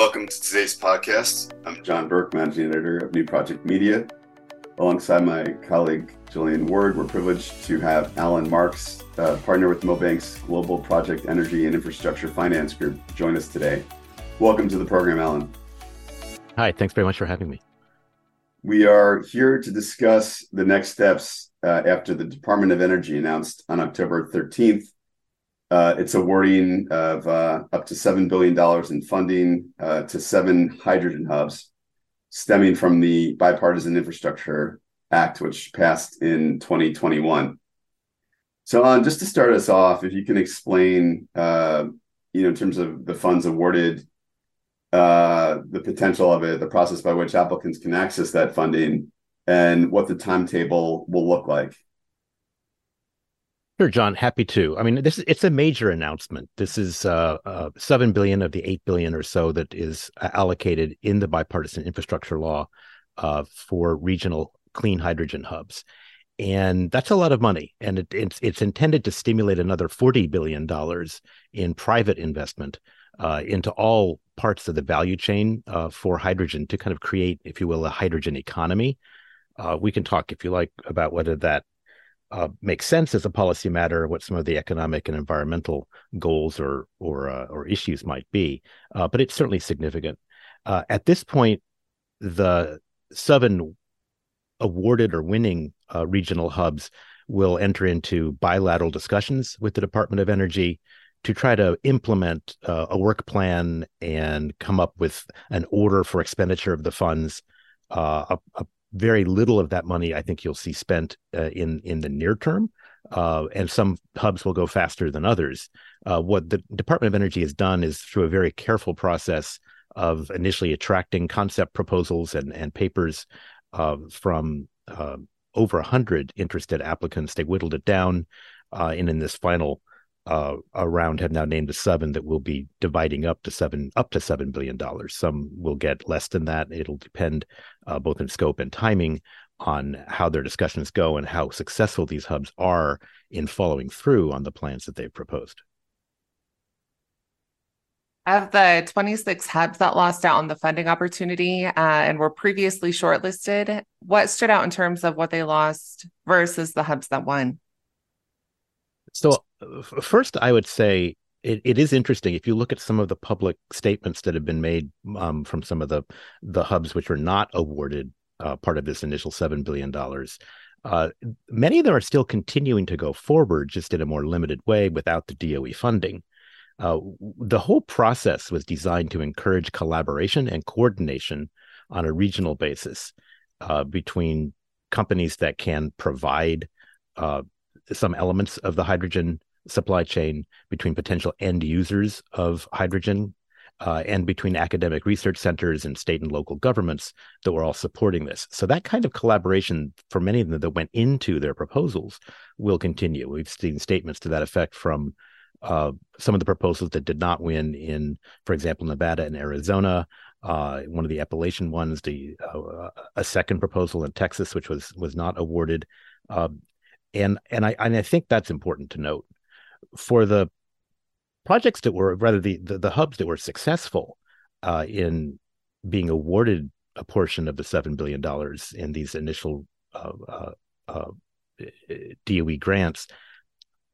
Welcome to today's podcast. I'm John Burke, managing editor of New Project Media. Alongside my colleague Jillian Ward, we're privileged to have Allan Marks, uh, partner with Milbank's Global Project Energy and Infrastructure Finance Group, join us today. Welcome to the program, Allan. Hi, thanks very much for having me. We are here to discuss the next steps uh, after the Department of Energy announced on October 13th uh, it's awarding of uh, up to $7 billion in funding uh, to seven hydrogen hubs stemming from the Bipartisan Infrastructure Act, which passed in 2021. So, just to start us off, if you can explain, uh, you know, in terms of the funds awarded, uh, the potential of it, the process by which applicants can access that funding, and what the timetable will look like. Sure, John. Happy to. I mean, this is, it's a major announcement. This is uh, uh, seven billion of the eight billion or so that is uh, allocated in the bipartisan infrastructure law uh, for regional clean hydrogen hubs, and that's a lot of money. And it, it's it's intended to stimulate another forty billion dollars in private investment uh, into all parts of the value chain uh, for hydrogen to kind of create, if you will, a hydrogen economy. we can talk, if you like, about whether that uh, make sense as a policy matter, what some of the economic and environmental goals or or uh, or issues might be, uh, but it's certainly significant. Uh, at this point, the seven awarded or winning uh, regional hubs will enter into bilateral discussions with the Department of Energy to try to implement uh, a work plan and come up with an order for expenditure of the funds, a, a very little of that money I think you'll see spent uh, in in the near term, uh, and some hubs will go faster than others. Uh, what the Department of Energy has done is through a very careful process of initially attracting concept proposals and and papers uh, from uh, over a hundred interested applicants. They whittled it down, uh, and in this final uh, around have now named a seven that will be dividing up to seven up to seven billion dollars. Some will get less than that. It'll depend uh, both in scope and timing on how their discussions go and how successful these hubs are in following through on the plans that they've proposed. Of the 26 hubs that lost out on the funding opportunity uh, and were previously shortlisted, what stood out in terms of what they lost versus the hubs that won? So, first, I would say it, it is interesting if you look at some of the public statements that have been made um, from some of the the hubs which were not awarded uh, part of this initial seven billion dollars. Uh, many of them are still continuing to go forward, just in a more limited way without the DOE funding. Uh, the whole process was designed to encourage collaboration and coordination on a regional basis uh, between companies that can provide uh, some elements of the hydrogen supply chain between potential end users of hydrogen uh, and between academic research centers and state and local governments that were all supporting this. So that kind of collaboration for many of them that went into their proposals will continue. We've seen statements to that effect from uh, some of the proposals that did not win in, for example, Nevada and Arizona. Uh, one of the Appalachian ones, the uh, a second proposal in Texas, which was was not awarded. And and I and I think that's important to note for the projects that were rather the the, the hubs that were successful uh, in being awarded a portion of the seven billion dollars in these initial uh, uh, uh DOE grants.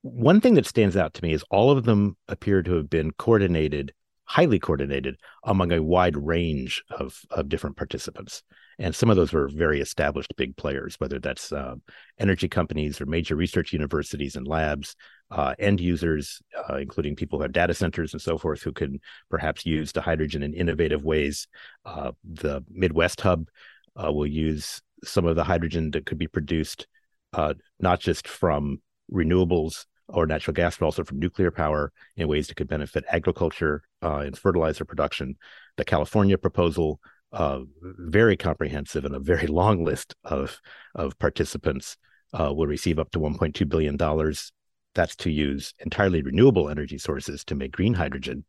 One thing that stands out to me is all of them appear to have been coordinated, highly coordinated among a wide range of of different participants and some of those were very established big players, whether that's uh, energy companies or major research universities and labs, uh, end users, uh, including people who have data centers and so forth, who can perhaps use the hydrogen in innovative ways. Uh, the Midwest Hub uh, will use some of the hydrogen that could be produced uh, not just from renewables or natural gas, but also from nuclear power in ways that could benefit agriculture and fertilizer production. The California proposal uh, very comprehensive and a very long list of of participants uh, will receive up to 1.2 billion dollars. That's to use entirely renewable energy sources to make green hydrogen.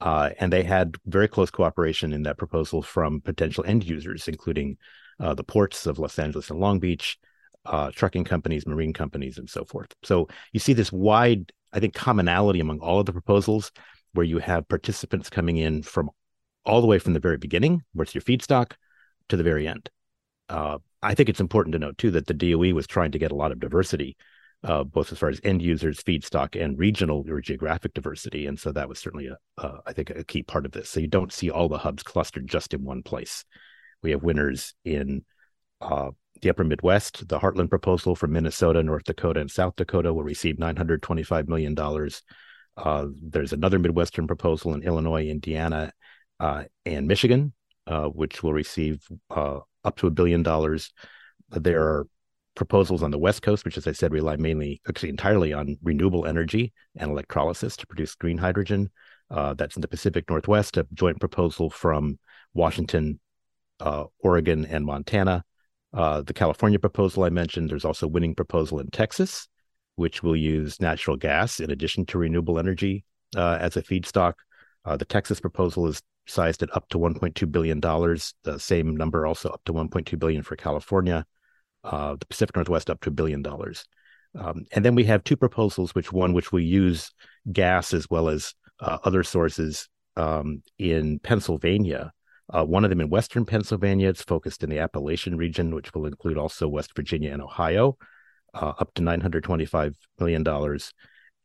Uh, and they had very close cooperation in that proposal from potential end users, including uh, the ports of Los Angeles and Long Beach, uh, trucking companies, marine companies, and so forth. So you see this wide, I think, commonality among all of the proposals, where you have participants coming in from all the way from the very beginning, where it's your feedstock, to the very end. Uh, I think it's important to note too that the DOE was trying to get a lot of diversity, uh, both as far as end users, feedstock, and regional or geographic diversity, and so that was certainly a, uh, I think, a key part of this. So you don't see all the hubs clustered just in one place. We have winners in uh, the upper Midwest. The Heartland proposal from Minnesota, North Dakota, and South Dakota will receive $925 million. Uh, there's another Midwestern proposal in Illinois, Indiana, uh, and Michigan, uh, which will receive uh, up to a billion dollars. There are proposals on the West Coast, which, as I said, rely mainly, actually entirely on renewable energy and electrolysis to produce green hydrogen. Uh, that's in the Pacific Northwest, a joint proposal from Washington, uh, Oregon, and Montana. Uh, the California proposal I mentioned, there's also a winning proposal in Texas, which will use natural gas in addition to renewable energy uh, as a feedstock. Uh, the Texas proposal is sized at up to 1.2 billion dollars. The same number also up to 1.2 billion for California. Uh, the Pacific Northwest up to a billion dollars. Um, and then we have two proposals, which one which we use gas as well as uh, other sources um, in Pennsylvania, uh, one of them in Western Pennsylvania. It's focused in the Appalachian region, which will include also West Virginia and Ohio, uh, up to $925 million.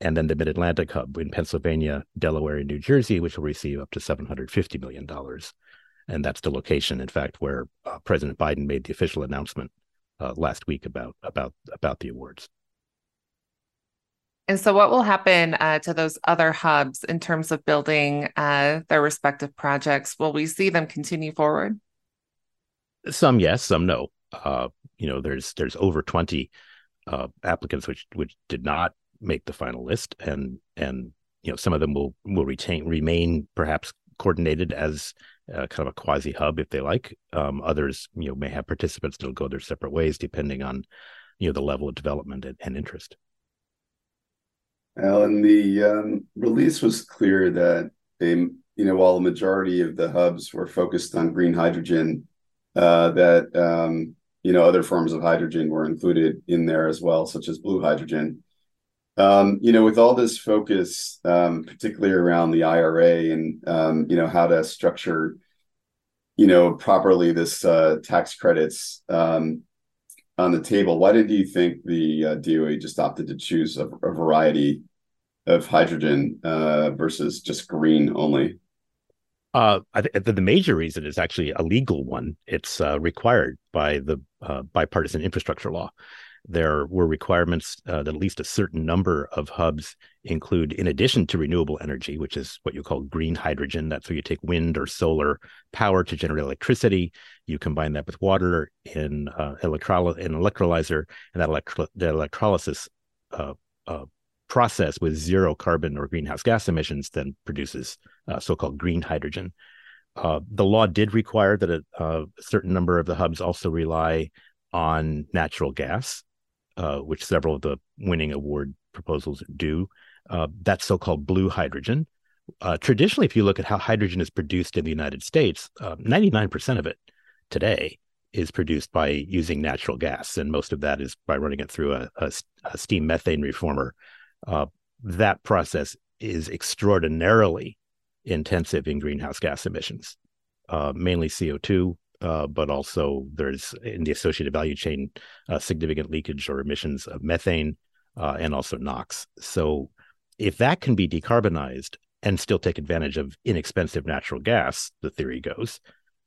And then the Mid Atlantic Hub in Pennsylvania, Delaware, and New Jersey, which will receive up to $750 million. And that's the location, in fact, where uh, President Biden made the official announcement uh, last week about, about, about the awards. And so, what will happen uh, to those other hubs in terms of building uh, their respective projects? Will we see them continue forward? Some yes, some no. Uh, you know, there's there's over twenty uh, applicants which which did not make the final list, and and you know some of them will will retain remain perhaps coordinated as uh, kind of a quasi hub if they like. Um, others you know may have participants that'll go their separate ways depending on you know the level of development and, and interest. Allan, the um, release was clear that they, you know, while the majority of the hubs were focused on green hydrogen, uh, that um, you know other forms of hydrogen were included in there as well, such as blue hydrogen. Um, you know, with all this focus, um, particularly around the IRA and um, you know how to structure, you know, properly this uh, tax credits um, on the table, why did you think the uh, DOE just opted to choose a, a variety of hydrogen uh, versus just green only? Uh, I think the major reason is actually a legal one. It's uh, required by the uh, bipartisan infrastructure law. There were requirements uh, that at least a certain number of hubs include, in addition to renewable energy, which is what you call green hydrogen. That's where you take wind or solar power to generate electricity. You combine that with water in uh, electroly- an electrolyzer, and that electro- the electrolysis uh, uh, process with zero carbon or greenhouse gas emissions then produces uh, so-called green hydrogen. Uh, the law did require that a, a, certain number of the hubs also rely on natural gas, uh, which several of the winning award proposals do. Uh, that's so-called blue hydrogen. Uh, traditionally, if you look at how hydrogen is produced in the United States, 99% uh, of it today is produced by using natural gas, and most of that is by running it through a, a, a steam methane reformer uh, that process is extraordinarily intensive in greenhouse gas emissions, uh, mainly CO2, uh, but also there's in the associated value chain uh, significant leakage or emissions of methane uh, and also NOx. So, if that can be decarbonized and still take advantage of inexpensive natural gas, the theory goes,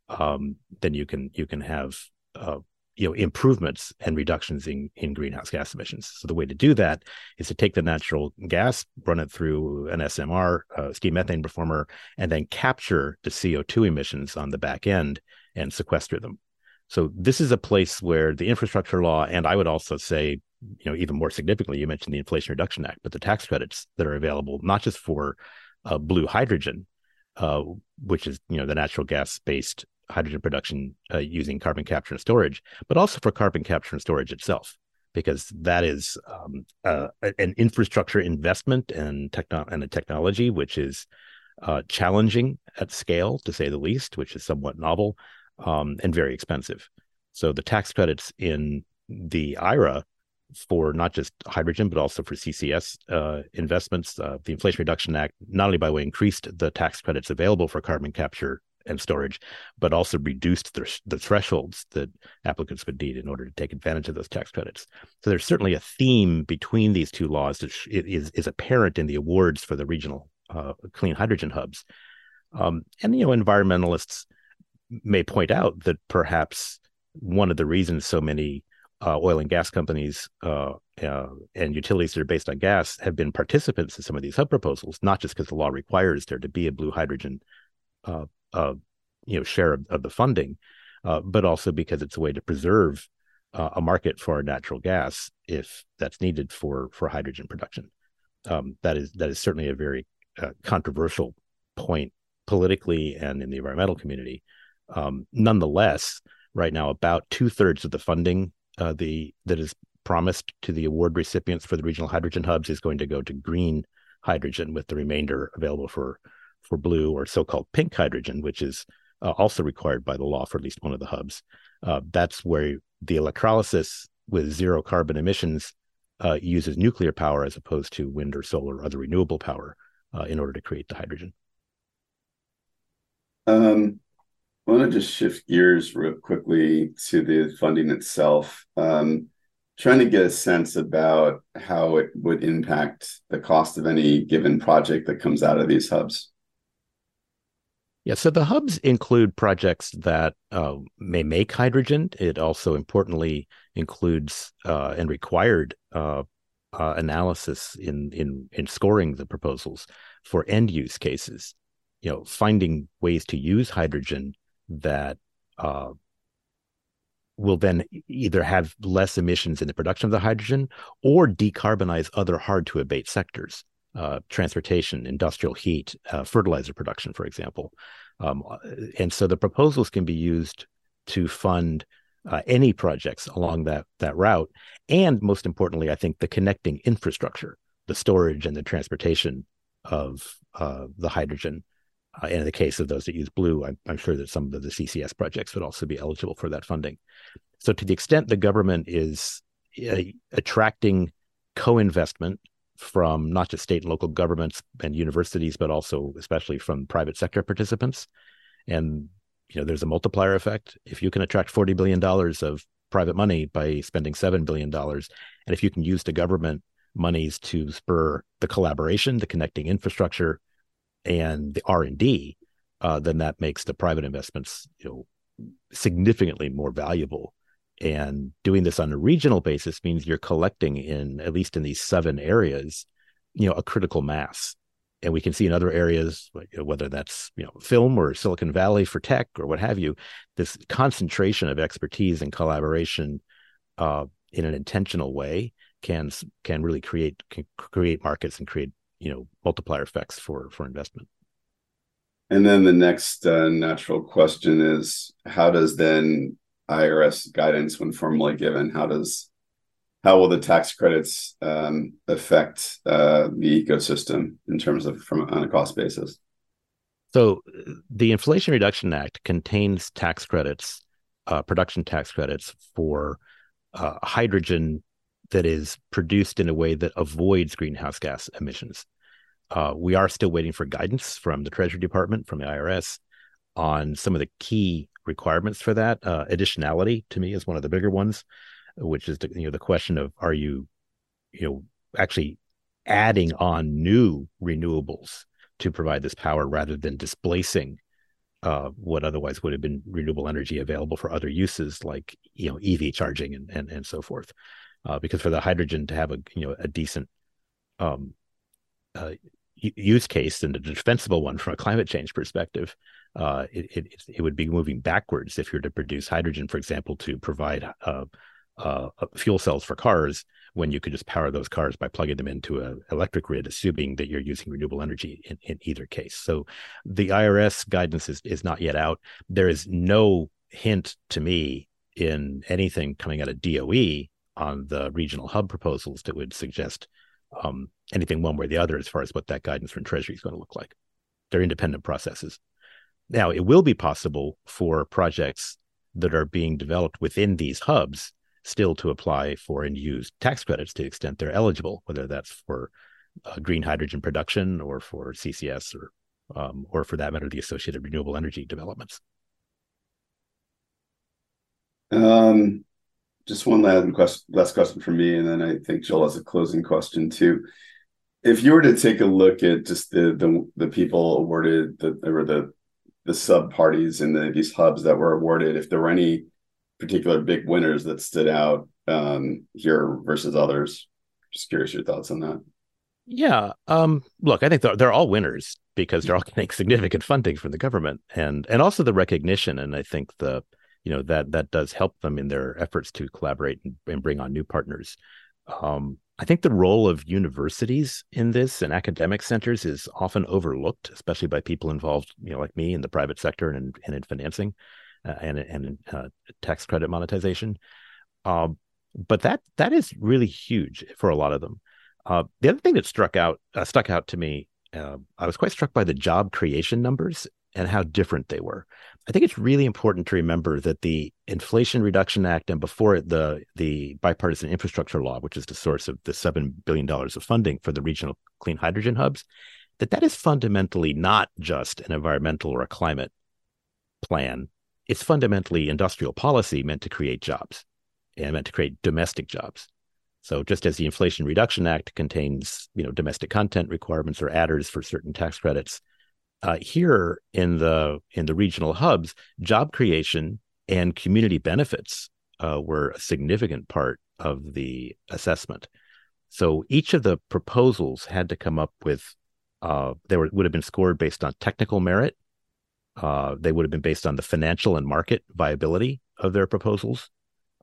um, then you can you can have uh, you know improvements and reductions in, in greenhouse gas emissions so the way to do that is to take the natural gas run it through an smr uh, steam methane reformer and then capture the co2 emissions on the back end and sequester them. So this is a place where the infrastructure law and i would also say you know even more significantly you mentioned the inflation reduction act but the tax credits that are available not just for uh, blue hydrogen uh, which is you know the natural gas based hydrogen production uh, using carbon capture and storage, but also for carbon capture and storage itself, because that is um, uh, an infrastructure investment and techno- and a technology which is uh, challenging at scale, to say the least, which is somewhat novel um, and very expensive. So the tax credits in the IRA for not just hydrogen but also for CCS uh, investments, uh, the Inflation Reduction Act not only by way increased the tax credits available for carbon capture and storage, but also reduced the, the thresholds that applicants would need in order to take advantage of those tax credits. So there's certainly a theme between these two laws that is, is apparent in the awards for the regional uh, clean hydrogen hubs. Um, and, you know, environmentalists may point out that perhaps one of the reasons so many uh, oil and gas companies uh, uh, and utilities that are based on gas have been participants in some of these hub proposals, not just because the law requires there to be a blue hydrogen, uh, uh, you know, share of, of the funding, uh, but also because it's a way to preserve a market for natural gas if that's needed for for hydrogen production. Um, that is that is certainly a very controversial point politically and in the environmental community. Um, nonetheless, right now, about two thirds of the funding uh, the that is promised to the award recipients for the regional hydrogen hubs is going to go to green hydrogen, with the remainder available for for blue or so-called pink hydrogen, which is uh, also required by the law for at least one of the hubs. Uh, that's where the electrolysis with zero carbon emissions uh, uses nuclear power as opposed to wind or solar or other renewable power uh, in order to create the hydrogen. Um, I want to just shift gears real quickly to the funding itself. Um, trying to get a sense about how it would impact the cost of any given project that comes out of these hubs. Yeah, so the hubs include projects that uh, may make hydrogen. It also importantly includes uh, and required uh, uh analysis in in in scoring the proposals for end use cases. You know, finding ways to use hydrogen that uh, will then either have less emissions in the production of the hydrogen or decarbonize other hard to abate sectors, uh, transportation, industrial heat, uh, fertilizer production, for example. Um, and so the proposals can be used to fund uh, any projects along that that route, and most importantly, I think the connecting infrastructure, the storage and the transportation of uh, the hydrogen uh, and in the case of those that use blue, I'm, I'm, sure that some of the CCS projects would also be eligible for that funding. So, to the extent the government is uh, attracting co-investment from not just state and local governments and universities, but also especially from private sector participants, and you know, there's a multiplier effect. If you can attract forty billion dollars of private money by spending seven billion dollars, and if you can use the government monies to spur the collaboration, the connecting infrastructure, and the R and D, uh, then that makes the private investments you know significantly more valuable. And doing this on a regional basis means you're collecting in at least in these seven areas, you know, a critical mass. And we can see in other areas, whether that's you know film or Silicon Valley for tech or what have you, this concentration of expertise and collaboration uh, in an intentional way can can really create can create markets and create you know multiplier effects for for investment. And then the next uh, natural question is how does then irs guidance when formally given how does how will the tax credits um, affect uh, the ecosystem in terms of from on a cost basis? So the inflation reduction act contains tax credits uh, production tax credits for uh, hydrogen that is produced in a way that avoids greenhouse gas emissions. Uh, we are still waiting for guidance from the Treasury Department, from the IRS, on some of the key requirements for that. Uh, additionality, to me, is one of the bigger ones, which is the, you know the question of are you, you know, actually adding on new renewables to provide this power rather than displacing uh, what otherwise would have been renewable energy available for other uses like you know EV charging and and, and so forth. Uh, because for the hydrogen to have a you know a decent um, uh, use case and a defensible one from a climate change perspective, uh, it, it, it would be moving backwards if you're to produce hydrogen, for example, to provide uh, uh, fuel cells for cars when you could just power those cars by plugging them into an electric grid, assuming that you're using renewable energy in, in either case. So the IRS guidance is, is not yet out. There is no hint to me in anything coming out of DOE on the regional hub proposals that would suggest um, anything one way or the other as far as what that guidance from Treasury is going to look like. They're independent processes. Now, it will be possible for projects that are being developed within these hubs still to apply for and use tax credits to the extent they're eligible, whether that's for uh, green hydrogen production or for CCS or um, or for that matter, the associated renewable energy developments. Um, just one last question, last question from me, and then I think Joel has a closing question too. If you were to take a look at just the the, the people awarded the or the the sub parties in the, these hubs that were awarded, if there were any particular big winners that stood out um, here versus others, just curious your thoughts on that. Yeah. Um, look, I think they're, they're all winners because they're all getting significant funding from the government and and also the recognition. And I think the you know that that does help them in their efforts to collaborate and, and bring on new partners. Um, I think the role of universities in this and academic centers is often overlooked, especially by people involved, you know, like me in the private sector and, and in financing uh, and and uh, tax credit monetization. Um, but that that is really huge for a lot of them. Uh, the other thing that struck out uh, stuck out to me, uh, I was quite struck by the job creation numbers and how different they were. I think it's really important to remember that the Inflation Reduction Act and before it the the bipartisan infrastructure law, which is the source of the seven billion dollars of funding for the regional clean hydrogen hubs, that that is fundamentally not just an environmental or a climate plan. It's fundamentally industrial policy meant to create jobs and meant to create domestic jobs. So just as the Inflation Reduction Act contains, you know, domestic content requirements or adders for certain tax credits, uh, here in the in the regional hubs, job creation and community benefits uh, were a significant part of the assessment. So each of the proposals had to come up with uh, they were, would have been scored based on technical merit. Uh, they would have been based on the financial and market viability of their proposals.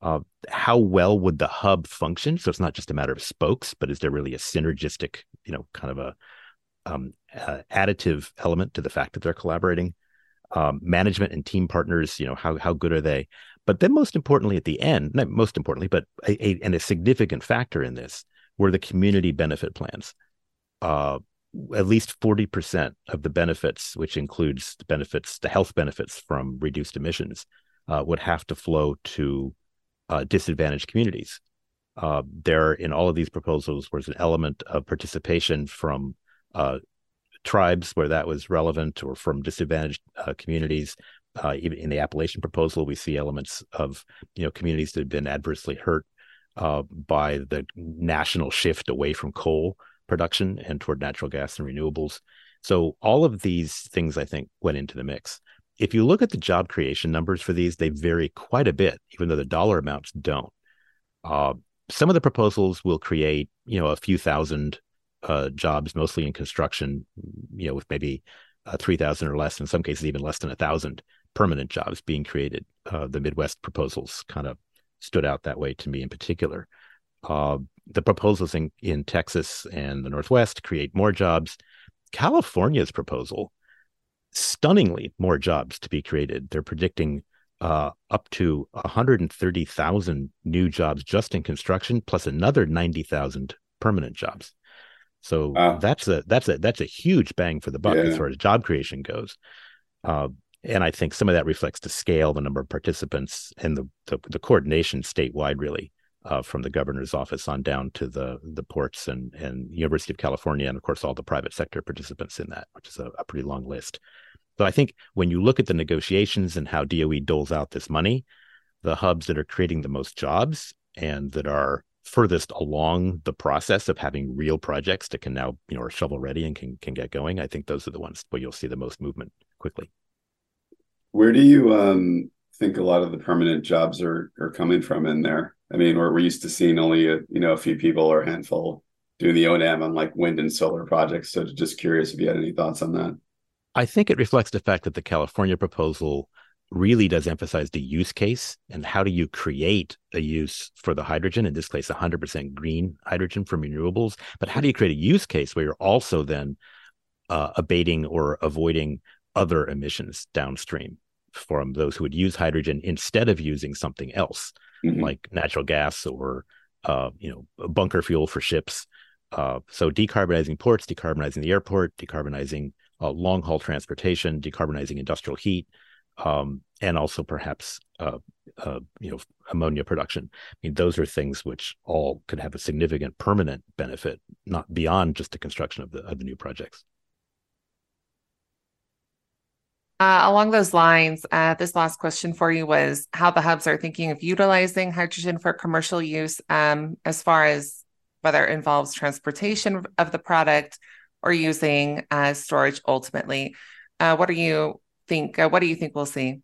Uh, how well would the hub function? So it's not just a matter of spokes, but is there really a synergistic, you know, kind of a um, uh, additive element to the fact that they're collaborating. Um, management and team partners, you know, how how good are they? But then, most importantly, at the end, not most importantly, but a, a, and a significant factor in this were the community benefit plans. Uh, at least 40% of the benefits, which includes the benefits, the health benefits from reduced emissions, uh, would have to flow to uh, disadvantaged communities. Uh, there, in all of these proposals, was an element of participation from uh, tribes where that was relevant or from disadvantaged uh, communities. Uh, even in the Appalachian proposal, we see elements of you know communities that have been adversely hurt uh, by the national shift away from coal production and toward natural gas and renewables. So all of these things, I think, went into the mix. If you look at the job creation numbers for these, they vary quite a bit, even though the dollar amounts don't. Uh, some of the proposals will create, you know, a few thousand uh, jobs, mostly in construction, you know, with maybe uh, 3,000 or less, in some cases, even less than a thousand permanent jobs being created. Uh, the Midwest proposals kind of stood out that way to me in particular. Uh, the proposals in, in Texas and the Northwest create more jobs. California's proposal, stunningly more jobs to be created. They're predicting uh, up to 130,000 new jobs just in construction, plus another 90,000 permanent jobs. So wow. that's a that's a that's a huge bang for the buck yeah. as far as job creation goes. Uh, and I think some of that reflects the scale, the number of participants, and the the, the coordination statewide, really, uh, from the governor's office on down to the the ports and and University of California, and of course all the private sector participants in that, which is a, a pretty long list. So I think when you look at the negotiations and how DOE doles out this money, the hubs that are creating the most jobs and that are furthest along the process of having real projects that can now you know are shovel ready and can can get going i think those are the ones where you'll see the most movement quickly. Where do you um, think a lot of the permanent jobs are are coming from in there? I mean we're, we're used to seeing only a you know a few people or a handful doing the o&m on like wind and solar projects so just curious if you had any thoughts on that. I think it reflects the fact that the california proposal really does emphasize the use case and how do you create a use for the hydrogen in this case 100% green hydrogen from renewables but how do you create a use case where you're also then uh, abating or avoiding other emissions downstream from those who would use hydrogen instead of using something else mm-hmm. like natural gas or uh, you know bunker fuel for ships uh, so decarbonizing ports decarbonizing the airport decarbonizing uh, long haul transportation decarbonizing industrial heat um, and also perhaps uh, uh, you know ammonia production. I mean, those are things which all could have a significant permanent benefit, not beyond just the construction of the of the new projects. Uh, along those lines, uh, this last question for you was how the hubs are thinking of utilizing hydrogen for commercial use, um, as far as whether it involves transportation of the product or using uh, storage ultimately. Uh, what are you think? Uh, what do you think we'll see?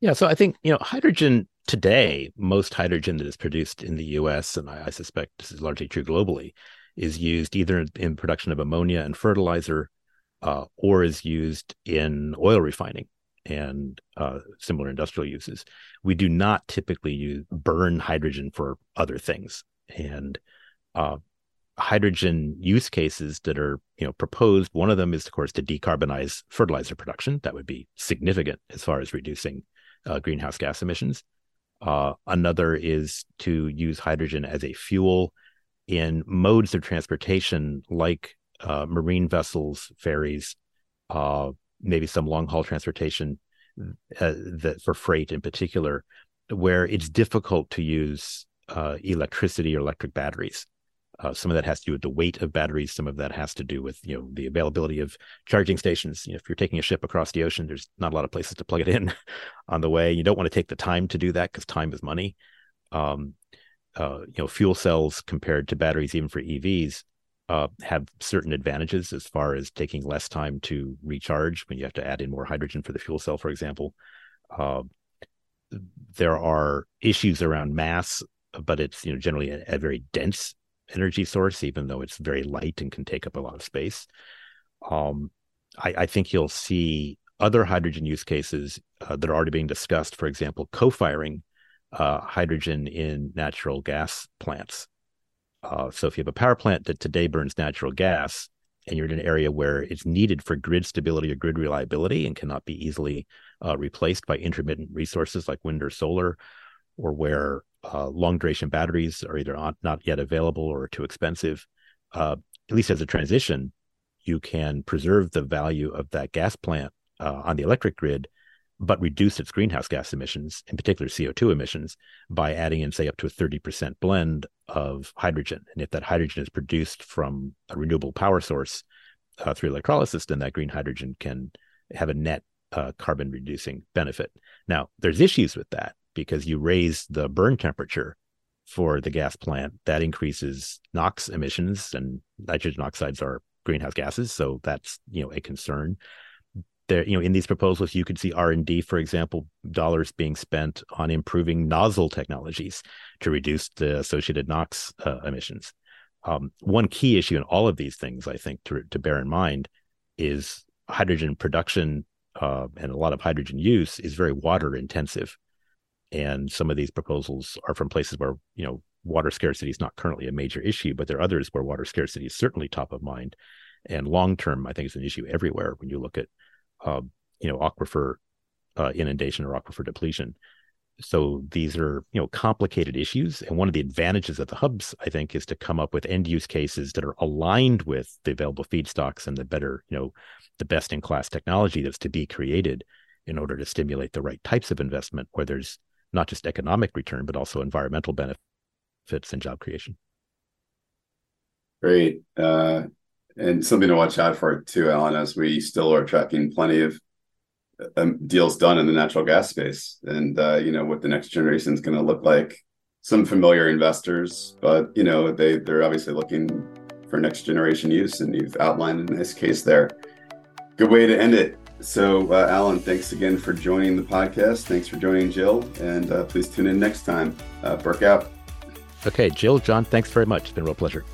Yeah, so I think you know hydrogen today. Most hydrogen that is produced in the U.S. and I, I suspect this is largely true globally, is used either in production of ammonia and fertilizer uh, or is used in oil refining and uh, similar industrial uses. We do not typically use burn hydrogen for other things, and uh, hydrogen use cases that are you know proposed. One of them is, of course, to decarbonize fertilizer production. That would be significant as far as reducing uh, greenhouse gas emissions. Uh, another is to use hydrogen as a fuel in modes of transportation like uh, marine vessels, ferries, uh, maybe some long haul transportation uh, that for freight in particular, where it's difficult to use uh, electricity or electric batteries. Uh, some of that has to do with the weight of batteries. Some of that has to do with you know the availability of charging stations. You know, if you're taking a ship across the ocean, there's not a lot of places to plug it in on the way. You don't want to take the time to do that because time is money. Um, uh, you know, fuel cells compared to batteries, even for EVs, uh, have certain advantages as far as taking less time to recharge when you have to add in more hydrogen for the fuel cell, for example. Uh, there are issues around mass, but it's you know generally a, a, very dense energy source, even though it's very light and can take up a lot of space. Um, I, I, think you'll see other hydrogen use cases uh, that are already being discussed. For example, co-firing uh, hydrogen in natural gas plants uh, so if you have a power plant that today burns natural gas and you're in an area where it's needed for grid stability or grid reliability and cannot be easily uh, replaced by intermittent resources like wind or solar, or where uh, long duration batteries are either not, not yet available or too expensive, uh, at least as a transition, you can preserve the value of that gas plant uh, on the electric grid but reduce its greenhouse gas emissions, in particular CO2 emissions, by adding in, say, up to a 30% blend of hydrogen. And if that hydrogen is produced from a renewable power source uh, through electrolysis, then that green hydrogen can have a net uh, carbon reducing benefit. Now, there's issues with that because you raise the burn temperature for the gas plant, that increases NOx emissions, and nitrogen oxides are greenhouse gases, so that's you know a concern. There you know in these proposals you could see r&d for example dollars being spent on improving nozzle technologies to reduce the associated nox uh, emissions. Um, one key issue in all of these things i think to, to bear in mind is hydrogen production uh, and a lot of hydrogen use is very water intensive and some of these proposals are from places where you know water scarcity is not currently a major issue but there are others where water scarcity is certainly top of mind and long term i think is an issue everywhere when you look at uh, you know aquifer uh, inundation or aquifer depletion. So these are you know complicated issues, and one of the advantages of the hubs, I think, is to come up with end use cases that are aligned with the available feedstocks and the better you know the best in class technology that's to be created in order to stimulate the right types of investment where there's not just economic return but also environmental benefits and job creation. Great. Uh, and something to watch out for too, Allan, as we still are tracking plenty of um, deals done in the natural gas space, and uh, you know what the next generation is going to look like. Some familiar investors, but you know they they're obviously looking for next generation use, and you've outlined a nice case there. Good way to end it. So, uh, Allan, thanks again for joining the podcast. Thanks for joining Jill, and uh, please tune in next time. Uh, Burke out. Okay, Jill, John, thanks very much. It's been a real pleasure.